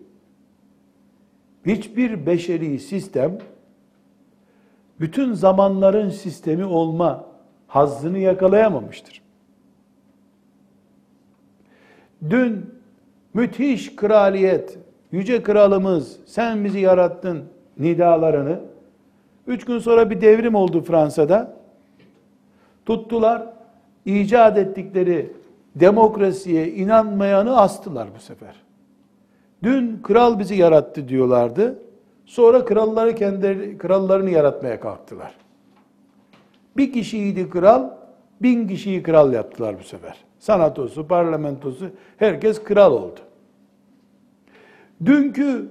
hiçbir beşeri sistem bütün zamanların sistemi olma hazzını yakalayamamıştır. Dün müthiş kraliyet, yüce kralımız sen bizi yarattın nidalarını, üç gün sonra bir devrim oldu Fransa'da. Tuttular, icat ettikleri demokrasiye inanmayanı astılar bu sefer. Dün kral bizi yarattı diyorlardı. Sonra kralları kendi krallarını yaratmaya kalktılar. Bir kişiydi kral, bin kişiyi kral yaptılar bu sefer. Sanatosu, parlamentosu, herkes kral oldu. Dünkü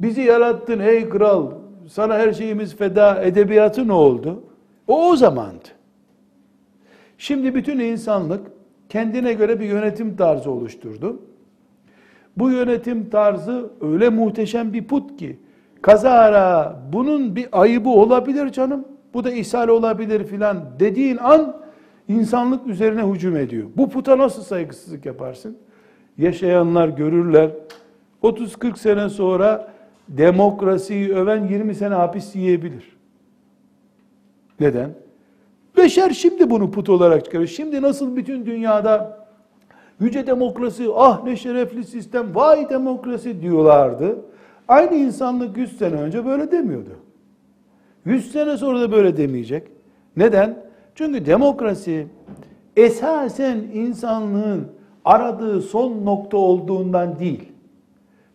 bizi yarattın ey kral, sana her şeyimiz feda edebiyatı ne oldu? O o zamandı. Şimdi bütün insanlık kendine göre bir yönetim tarzı oluşturdu. Bu yönetim tarzı öyle muhteşem bir put ki kazara bunun bir ayıbı olabilir canım. Bu da ishal olabilir filan dediğin an insanlık üzerine hücum ediyor. Bu puta nasıl saygısızlık yaparsın? Yaşayanlar görürler. 30-40 sene sonra demokrasiyi öven 20 sene hapis yiyebilir. Neden? Beşer şimdi bunu put olarak çıkarıyor. Şimdi nasıl bütün dünyada yüce demokrasi, ah ne şerefli sistem, vay demokrasi diyorlardı. Aynı insanlık 100 sene önce böyle demiyordu. 100 sene sonra da böyle demeyecek. Neden? Çünkü demokrasi esasen insanlığın aradığı son nokta olduğundan değil.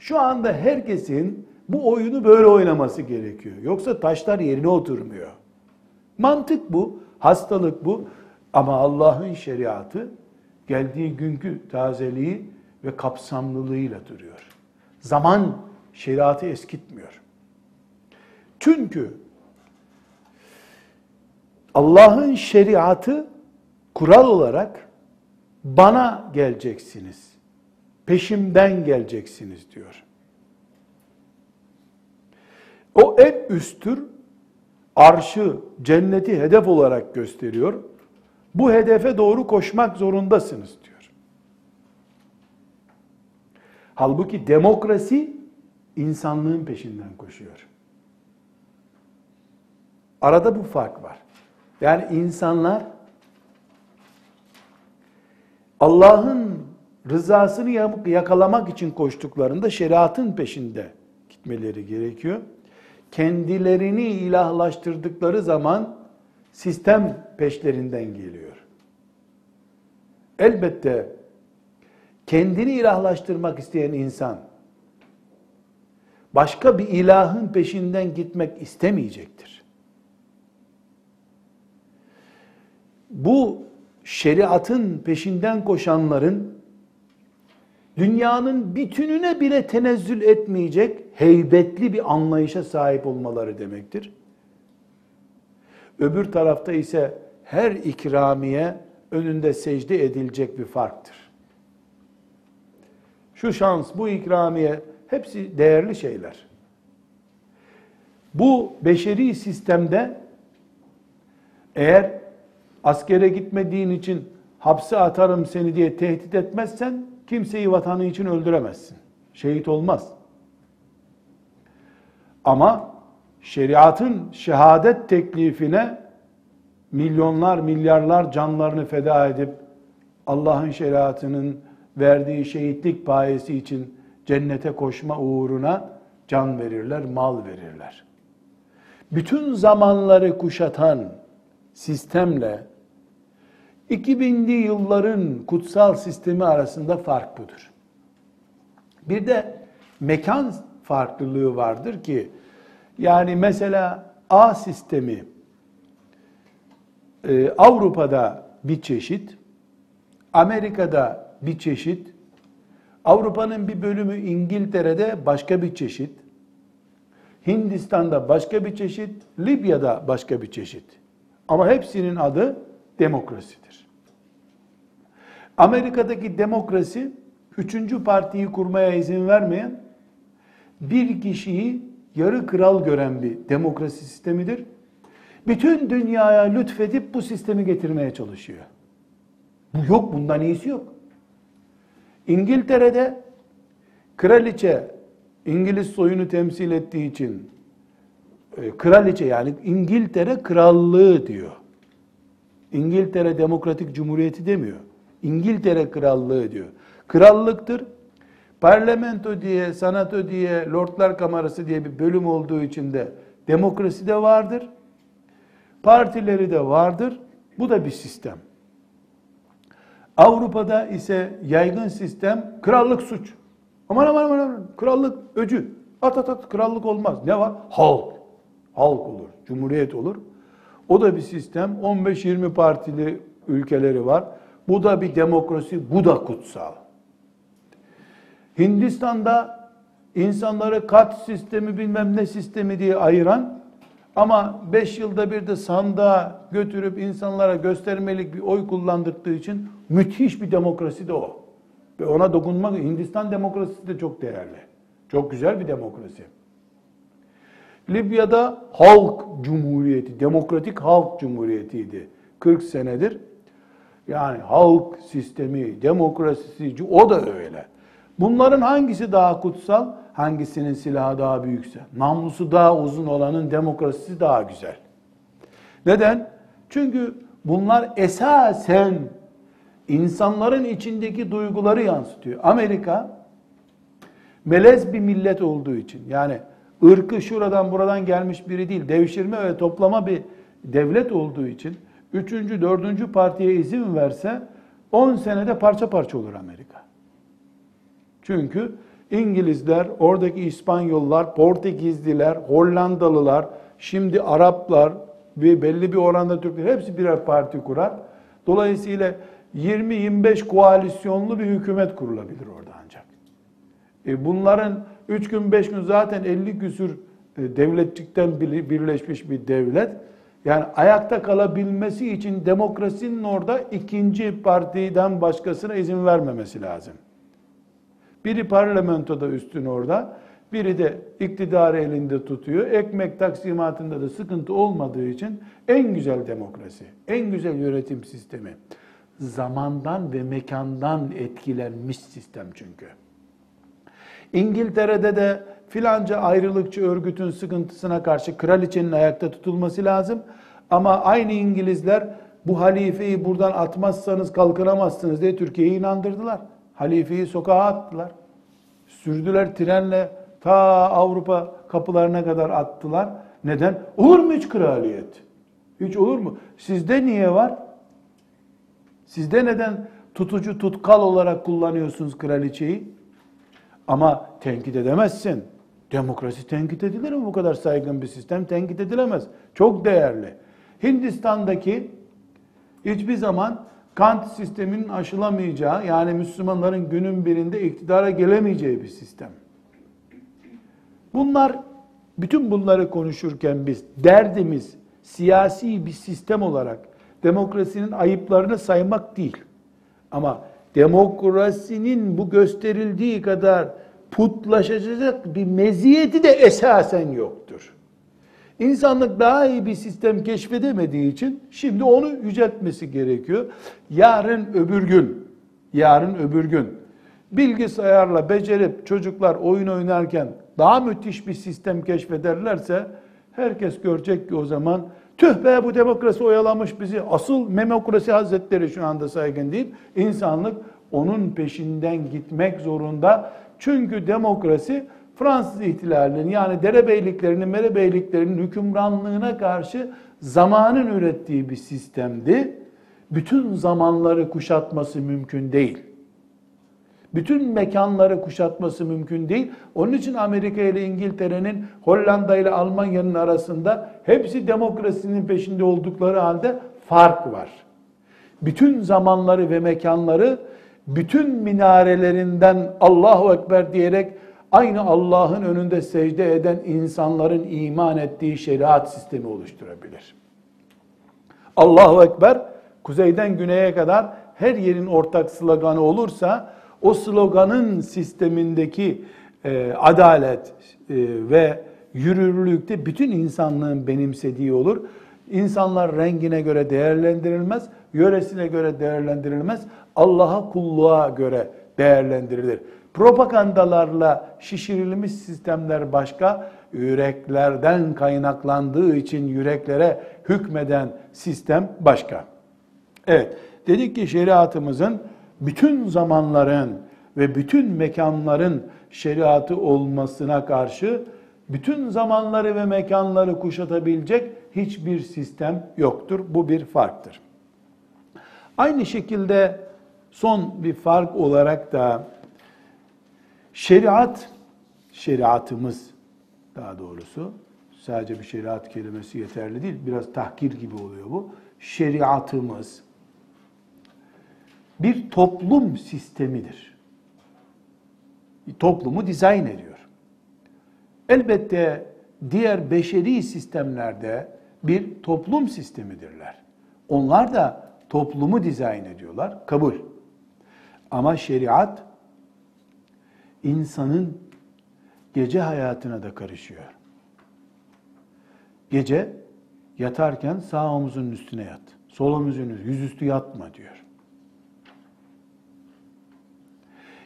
Şu anda herkesin bu oyunu böyle oynaması gerekiyor. Yoksa taşlar yerine oturmuyor. Mantık bu, hastalık bu. Ama Allah'ın şeriatı geldiği günkü tazeliği ve kapsamlılığıyla duruyor. Zaman şeriatı eskitmiyor. Çünkü Allah'ın şeriatı kural olarak bana geleceksiniz. Peşimden geleceksiniz diyor. O en üsttür. Arşı, cenneti hedef olarak gösteriyor. Bu hedefe doğru koşmak zorundasınız diyor. Halbuki demokrasi insanlığın peşinden koşuyor. Arada bu fark var. Yani insanlar Allah'ın rızasını yakalamak için koştuklarında şeriatın peşinde gitmeleri gerekiyor. Kendilerini ilahlaştırdıkları zaman sistem peşlerinden geliyor. Elbette kendini ilahlaştırmak isteyen insan başka bir ilahın peşinden gitmek istemeyecektir. bu şeriatın peşinden koşanların dünyanın bütününe bile tenezzül etmeyecek heybetli bir anlayışa sahip olmaları demektir. Öbür tarafta ise her ikramiye önünde secde edilecek bir farktır. Şu şans, bu ikramiye hepsi değerli şeyler. Bu beşeri sistemde eğer askere gitmediğin için hapse atarım seni diye tehdit etmezsen kimseyi vatanı için öldüremezsin. Şehit olmaz. Ama şeriatın şehadet teklifine milyonlar, milyarlar canlarını feda edip Allah'ın şeriatının verdiği şehitlik payesi için cennete koşma uğruna can verirler, mal verirler. Bütün zamanları kuşatan sistemle 2000'li yılların kutsal sistemi arasında fark budur. Bir de mekan farklılığı vardır ki yani mesela A sistemi e, Avrupa'da bir çeşit, Amerika'da bir çeşit, Avrupa'nın bir bölümü İngiltere'de başka bir çeşit, Hindistan'da başka bir çeşit, Libya'da başka bir çeşit. Ama hepsinin adı demokrasidir. Amerika'daki demokrasi üçüncü partiyi kurmaya izin vermeyen bir kişiyi yarı kral gören bir demokrasi sistemidir. Bütün dünyaya lütfedip bu sistemi getirmeye çalışıyor. Bu yok, bundan iyisi yok. İngiltere'de kraliçe İngiliz soyunu temsil ettiği için e, kraliçe yani İngiltere krallığı diyor. İngiltere Demokratik Cumhuriyeti demiyor. İngiltere krallığı diyor. Krallıktır. Parlamento diye, sanato diye, lordlar kamerası diye bir bölüm olduğu için de demokrasi de vardır. Partileri de vardır. Bu da bir sistem. Avrupa'da ise yaygın sistem krallık suç. Aman aman aman, aman krallık öcü. At at at krallık olmaz. Ne var? Halk. Halk olur, cumhuriyet olur. O da bir sistem. 15-20 partili ülkeleri var. Bu da bir demokrasi, bu da kutsal. Hindistan'da insanları kat sistemi bilmem ne sistemi diye ayıran ama 5 yılda bir de sandığa götürüp insanlara göstermelik bir oy kullandırdığı için müthiş bir demokrasi de o. Ve ona dokunmak, Hindistan demokrasisi de çok değerli. Çok güzel bir demokrasi. Libya'da halk cumhuriyeti, demokratik halk cumhuriyetiydi. 40 senedir. Yani halk sistemi, demokrasisi o da öyle. Bunların hangisi daha kutsal? Hangisinin silahı daha büyükse? Namlusu daha uzun olanın demokrasisi daha güzel. Neden? Çünkü bunlar esasen insanların içindeki duyguları yansıtıyor. Amerika melez bir millet olduğu için yani ırkı şuradan buradan gelmiş biri değil, devşirme ve toplama bir devlet olduğu için üçüncü, dördüncü partiye izin verse 10 senede parça parça olur Amerika. Çünkü İngilizler, oradaki İspanyollar, Portekizliler, Hollandalılar, şimdi Araplar ve belli bir oranda Türkler hepsi birer parti kurar. Dolayısıyla 20-25 koalisyonlu bir hükümet kurulabilir orada ancak. E bunların 3 gün 5 gün zaten 50 küsür e, devletçikten birleşmiş bir devlet. Yani ayakta kalabilmesi için demokrasinin orada ikinci partiden başkasına izin vermemesi lazım. Biri parlamentoda üstün orada, biri de iktidarı elinde tutuyor. Ekmek taksimatında da sıkıntı olmadığı için en güzel demokrasi, en güzel yönetim sistemi. Zamandan ve mekandan etkilenmiş sistem çünkü. İngiltere'de de filanca ayrılıkçı örgütün sıkıntısına karşı kraliçenin ayakta tutulması lazım. Ama aynı İngilizler bu halifeyi buradan atmazsanız kalkınamazsınız diye Türkiye'yi inandırdılar. Halifeyi sokağa attılar. Sürdüler trenle ta Avrupa kapılarına kadar attılar. Neden? Olur mu hiç kraliyet? Hiç olur mu? Sizde niye var? Sizde neden tutucu tutkal olarak kullanıyorsunuz kraliçeyi? Ama tenkit edemezsin. Demokrasi tenkit edilir mi bu kadar saygın bir sistem? Tenkit edilemez. Çok değerli. Hindistan'daki hiçbir zaman Kant sisteminin aşılamayacağı yani Müslümanların günün birinde iktidara gelemeyeceği bir sistem. Bunlar bütün bunları konuşurken biz derdimiz siyasi bir sistem olarak demokrasinin ayıplarını saymak değil. Ama demokrasinin bu gösterildiği kadar putlaşacak bir meziyeti de esasen yoktur. İnsanlık daha iyi bir sistem keşfedemediği için şimdi onu yüceltmesi gerekiyor. Yarın öbür gün, yarın öbür gün bilgisayarla becerip çocuklar oyun oynarken daha müthiş bir sistem keşfederlerse herkes görecek ki o zaman tüh be bu demokrasi oyalamış bizi. Asıl demokrasi hazretleri şu anda saygın deyip insanlık onun peşinden gitmek zorunda. Çünkü demokrasi Fransız ihtilalinin yani derebeyliklerinin, merebeyliklerinin hükümranlığına karşı zamanın ürettiği bir sistemdi. Bütün zamanları kuşatması mümkün değil. Bütün mekanları kuşatması mümkün değil. Onun için Amerika ile İngiltere'nin, Hollanda ile Almanya'nın arasında hepsi demokrasinin peşinde oldukları halde fark var. Bütün zamanları ve mekanları bütün minarelerinden Allahu Ekber diyerek aynı Allah'ın önünde secde eden insanların iman ettiği şeriat sistemi oluşturabilir. Allahu Ekber kuzeyden güneye kadar her yerin ortak sloganı olursa o sloganın sistemindeki e, adalet e, ve yürürlükte bütün insanlığın benimsediği olur. İnsanlar rengine göre değerlendirilmez, yöresine göre değerlendirilmez, Allah'a kulluğa göre değerlendirilir. Propagandalarla şişirilmiş sistemler başka, yüreklerden kaynaklandığı için yüreklere hükmeden sistem başka. Evet, dedik ki şeriatımızın bütün zamanların ve bütün mekanların şeriatı olmasına karşı bütün zamanları ve mekanları kuşatabilecek hiçbir sistem yoktur. Bu bir farktır. Aynı şekilde son bir fark olarak da Şeriat, şeriatımız daha doğrusu, sadece bir şeriat kelimesi yeterli değil, biraz tahkir gibi oluyor bu. Şeriatımız bir toplum sistemidir. Toplumu dizayn ediyor. Elbette diğer beşeri sistemlerde bir toplum sistemidirler. Onlar da toplumu dizayn ediyorlar, kabul. Ama şeriat insanın gece hayatına da karışıyor. Gece yatarken sağ omuzun üstüne yat. Sol omuzun yüzüstü yatma diyor.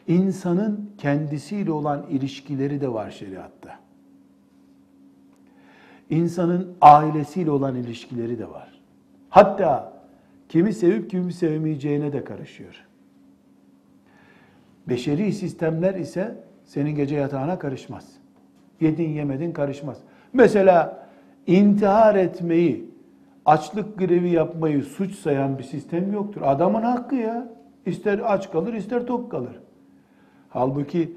İnsanın kendisiyle olan ilişkileri de var şeriatta. İnsanın ailesiyle olan ilişkileri de var. Hatta kimi sevip kimi sevmeyeceğine de karışıyor. Beşeri sistemler ise senin gece yatağına karışmaz. Yedin yemedin karışmaz. Mesela intihar etmeyi, açlık grevi yapmayı suç sayan bir sistem yoktur. Adamın hakkı ya. İster aç kalır, ister tok kalır. Halbuki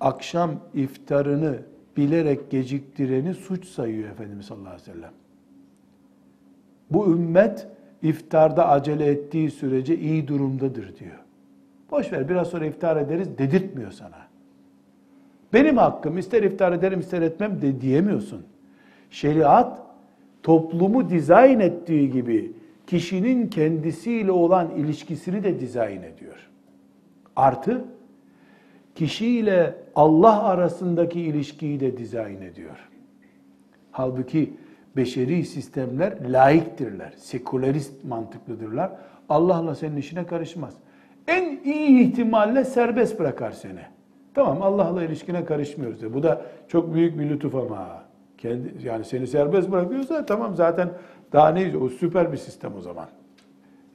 akşam iftarını bilerek geciktireni suç sayıyor Efendimiz sallallahu aleyhi ve sellem. Bu ümmet iftarda acele ettiği sürece iyi durumdadır diyor. Boş ver biraz sonra iftar ederiz dedirtmiyor sana. Benim hakkım ister iftar ederim ister etmem de diyemiyorsun. Şeriat toplumu dizayn ettiği gibi kişinin kendisiyle olan ilişkisini de dizayn ediyor. Artı kişiyle Allah arasındaki ilişkiyi de dizayn ediyor. Halbuki beşeri sistemler laiktirler, sekülerist mantıklıdırlar. Allah'la senin işine karışmaz. En iyi ihtimalle serbest bırakar seni. Tamam Allah'la ilişkine karışmıyoruz de. Bu da çok büyük bir lütuf ama. Kendi, yani seni serbest bırakıyorsa tamam zaten daha ne o süper bir sistem o zaman.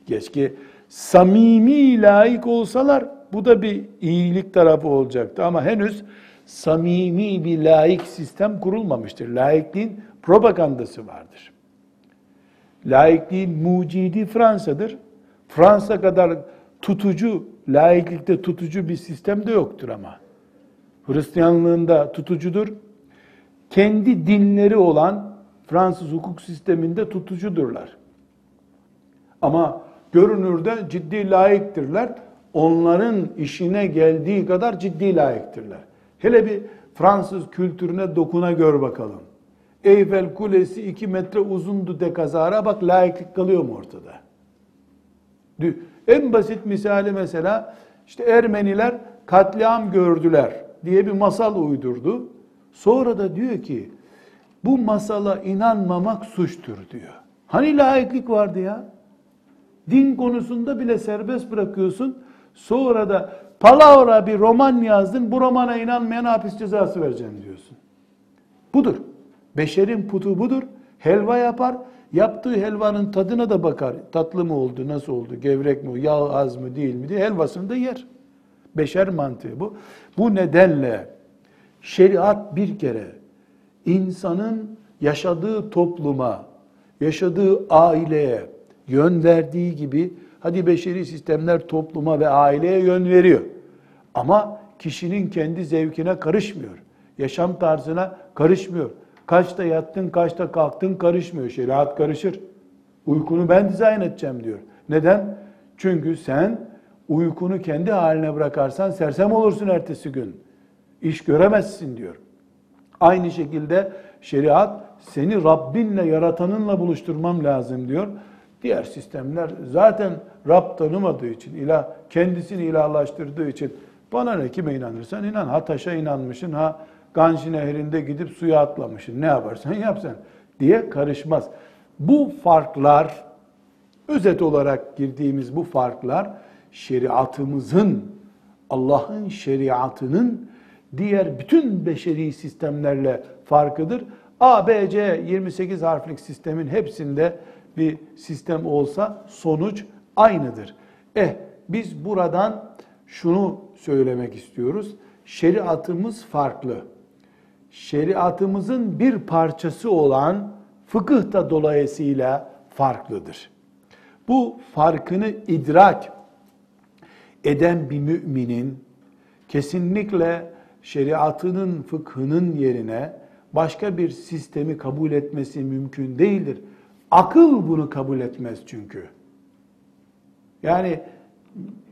Keşke samimi layık olsalar bu da bir iyilik tarafı olacaktı ama henüz samimi bir layık sistem kurulmamıştır. Laikliğin propagandası vardır. Laikliğin mucidi Fransa'dır. Fransa kadar tutucu, laiklikte tutucu bir sistem de yoktur ama. Hristiyanlığında tutucudur. Kendi dinleri olan Fransız hukuk sisteminde tutucudurlar. Ama görünürde ciddi layıktırlar. Onların işine geldiği kadar ciddi layıktırlar. Hele bir Fransız kültürüne dokuna gör bakalım. Eyfel Kulesi 2 metre uzundu de kazara bak layıklık kalıyor mu ortada? En basit misali mesela işte Ermeniler katliam gördüler diye bir masal uydurdu. Sonra da diyor ki bu masala inanmamak suçtur diyor. Hani layıklık vardı ya? Din konusunda bile serbest bırakıyorsun. Sonra da palavra bir roman yazdın. Bu romana inanmayan hapis cezası vereceğim diyorsun. Budur. Beşerin putu budur. Helva yapar. Yaptığı helvanın tadına da bakar. Tatlı mı oldu, nasıl oldu, gevrek mi, yağ az mı değil mi diye helvasını da yer. Beşer mantığı bu. Bu nedenle şeriat bir kere insanın yaşadığı topluma, yaşadığı aileye yön verdiği gibi hadi beşeri sistemler topluma ve aileye yön veriyor. Ama kişinin kendi zevkine karışmıyor. Yaşam tarzına karışmıyor. Kaçta yattın, kaçta kalktın karışmıyor. Şeriat karışır. Uykunu ben dizayn edeceğim diyor. Neden? Çünkü sen uykunu kendi haline bırakarsan sersem olursun ertesi gün. İş göremezsin diyor. Aynı şekilde şeriat seni Rabbinle, yaratanınla buluşturmam lazım diyor. Diğer sistemler zaten Rab tanımadığı için, ilah kendisini ilahlaştırdığı için bana ne kime inanırsan inan. Ha taşa inanmışsın, ha Ganji nehrinde gidip suya atlamışsın. Ne yaparsan yap sen diye karışmaz. Bu farklar, özet olarak girdiğimiz bu farklar şeriatımızın, Allah'ın şeriatının diğer bütün beşeri sistemlerle farkıdır. A, B, C 28 harflik sistemin hepsinde bir sistem olsa sonuç aynıdır. Eh biz buradan şunu söylemek istiyoruz. Şeriatımız farklı. Şeriatımızın bir parçası olan fıkıh da dolayısıyla farklıdır. Bu farkını idrak eden bir müminin kesinlikle şeriatının, fıkhının yerine başka bir sistemi kabul etmesi mümkün değildir. Akıl bunu kabul etmez çünkü. Yani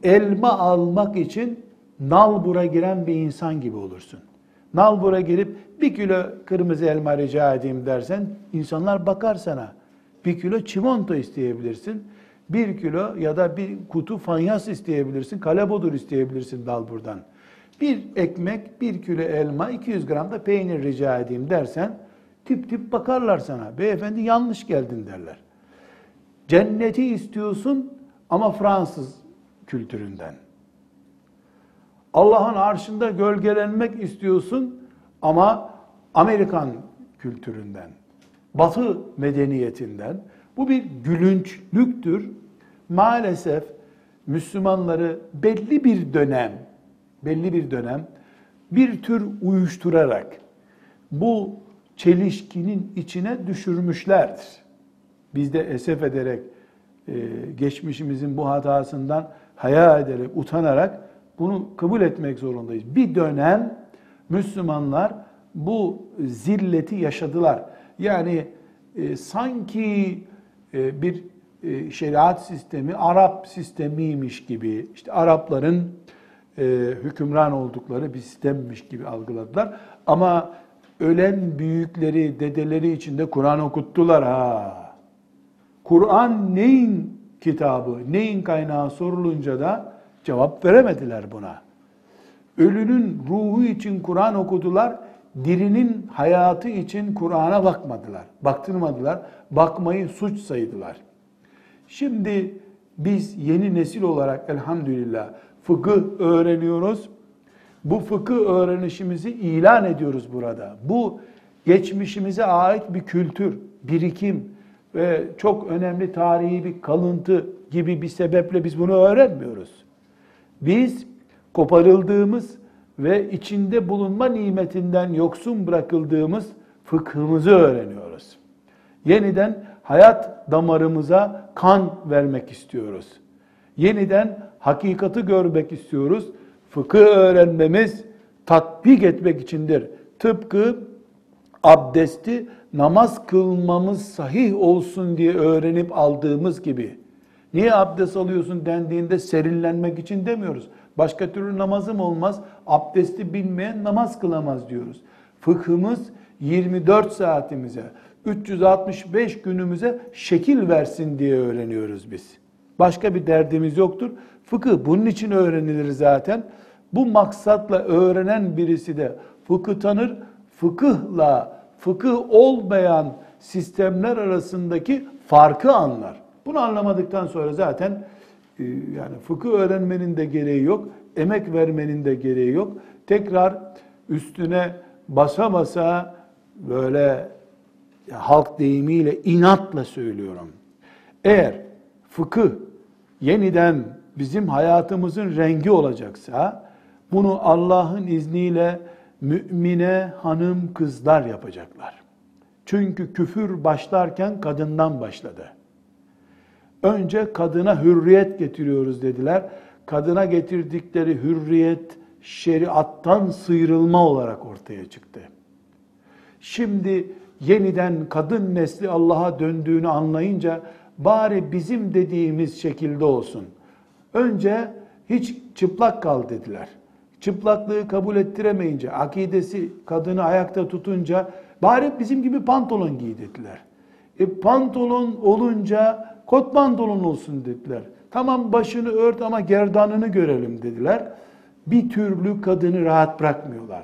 elma almak için nalbura giren bir insan gibi olursun. Nalbura girip bir kilo kırmızı elma rica edeyim dersen insanlar bakar sana. Bir kilo çimento isteyebilirsin. Bir kilo ya da bir kutu fanyas isteyebilirsin. Kalebodur isteyebilirsin dalburdan. Bir ekmek, bir kilo elma, 200 gram da peynir rica edeyim dersen tip tip bakarlar sana. Beyefendi yanlış geldin derler. Cenneti istiyorsun ama Fransız kültüründen. Allah'ın arşında gölgelenmek istiyorsun ama Amerikan kültüründen, Batı medeniyetinden. Bu bir gülünçlüktür. Maalesef Müslümanları belli bir dönem, belli bir dönem bir tür uyuşturarak bu çelişkinin içine düşürmüşlerdir. Biz de esef ederek, e, geçmişimizin bu hatasından haya ederek, utanarak bunu kabul etmek zorundayız. Bir dönem Müslümanlar bu zilleti yaşadılar. Yani e, sanki e, bir e, şeriat sistemi Arap sistemiymiş gibi, işte Arapların e, hükümran oldukları bir sistemmiş gibi algıladılar. Ama ölen büyükleri, dedeleri içinde Kur'an okuttular ha. Kur'an neyin kitabı, neyin kaynağı sorulunca da cevap veremediler buna. Ölünün ruhu için Kur'an okudular, dirinin hayatı için Kur'an'a bakmadılar, baktırmadılar, bakmayı suç saydılar. Şimdi biz yeni nesil olarak elhamdülillah fıkıh öğreniyoruz. Bu fıkıh öğrenişimizi ilan ediyoruz burada. Bu geçmişimize ait bir kültür, birikim ve çok önemli tarihi bir kalıntı gibi bir sebeple biz bunu öğrenmiyoruz. Biz koparıldığımız ve içinde bulunma nimetinden yoksun bırakıldığımız fıkhımızı öğreniyoruz. Yeniden hayat damarımıza kan vermek istiyoruz. Yeniden hakikati görmek istiyoruz. Fıkıh öğrenmemiz tatbik etmek içindir. Tıpkı abdesti namaz kılmamız sahih olsun diye öğrenip aldığımız gibi Niye abdest alıyorsun dendiğinde serinlenmek için demiyoruz. Başka türlü namazım olmaz. Abdesti bilmeyen namaz kılamaz diyoruz. Fıkhımız 24 saatimize, 365 günümüze şekil versin diye öğreniyoruz biz. Başka bir derdimiz yoktur. Fıkıh bunun için öğrenilir zaten. Bu maksatla öğrenen birisi de fıkıh tanır. Fıkıhla fıkıh olmayan sistemler arasındaki farkı anlar. Bunu anlamadıktan sonra zaten e, yani fıkıh öğrenmenin de gereği yok, emek vermenin de gereği yok. Tekrar üstüne basa basa böyle halk deyimiyle inatla söylüyorum. Eğer fıkıh yeniden bizim hayatımızın rengi olacaksa bunu Allah'ın izniyle mümine hanım kızlar yapacaklar. Çünkü küfür başlarken kadından başladı. Önce kadına hürriyet getiriyoruz dediler. Kadına getirdikleri hürriyet şeriattan sıyrılma olarak ortaya çıktı. Şimdi yeniden kadın nesli Allah'a döndüğünü anlayınca bari bizim dediğimiz şekilde olsun. Önce hiç çıplak kal dediler. Çıplaklığı kabul ettiremeyince, akidesi kadını ayakta tutunca bari bizim gibi pantolon giy dediler. E pantolon olunca kot pantolon olsun dediler. Tamam başını ört ama gerdanını görelim dediler. Bir türlü kadını rahat bırakmıyorlar.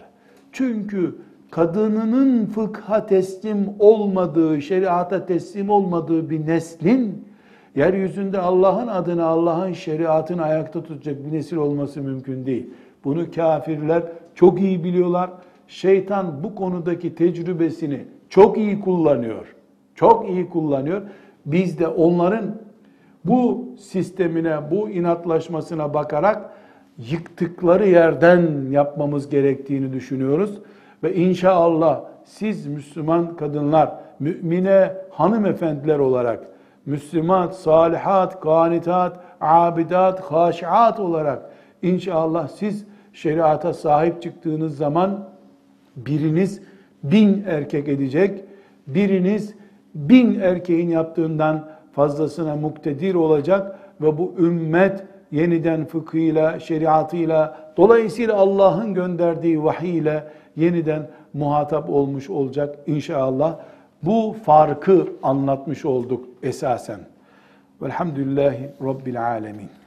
Çünkü kadınının fıkha teslim olmadığı, şeriata teslim olmadığı bir neslin yeryüzünde Allah'ın adını, Allah'ın şeriatını ayakta tutacak bir nesil olması mümkün değil. Bunu kafirler çok iyi biliyorlar. Şeytan bu konudaki tecrübesini çok iyi kullanıyor. Çok iyi kullanıyor. Biz de onların bu sistemine, bu inatlaşmasına bakarak yıktıkları yerden yapmamız gerektiğini düşünüyoruz. Ve inşallah siz Müslüman kadınlar, mümine hanımefendiler olarak, Müslüman, salihat, kanitat, abidat, haşiat olarak inşallah siz şeriata sahip çıktığınız zaman biriniz bin erkek edecek, biriniz bin erkeğin yaptığından fazlasına muktedir olacak ve bu ümmet yeniden fıkhıyla, şeriatıyla, dolayısıyla Allah'ın gönderdiği vahiy ile yeniden muhatap olmuş olacak inşallah. Bu farkı anlatmış olduk esasen. Velhamdülillahi Rabbil Alemin.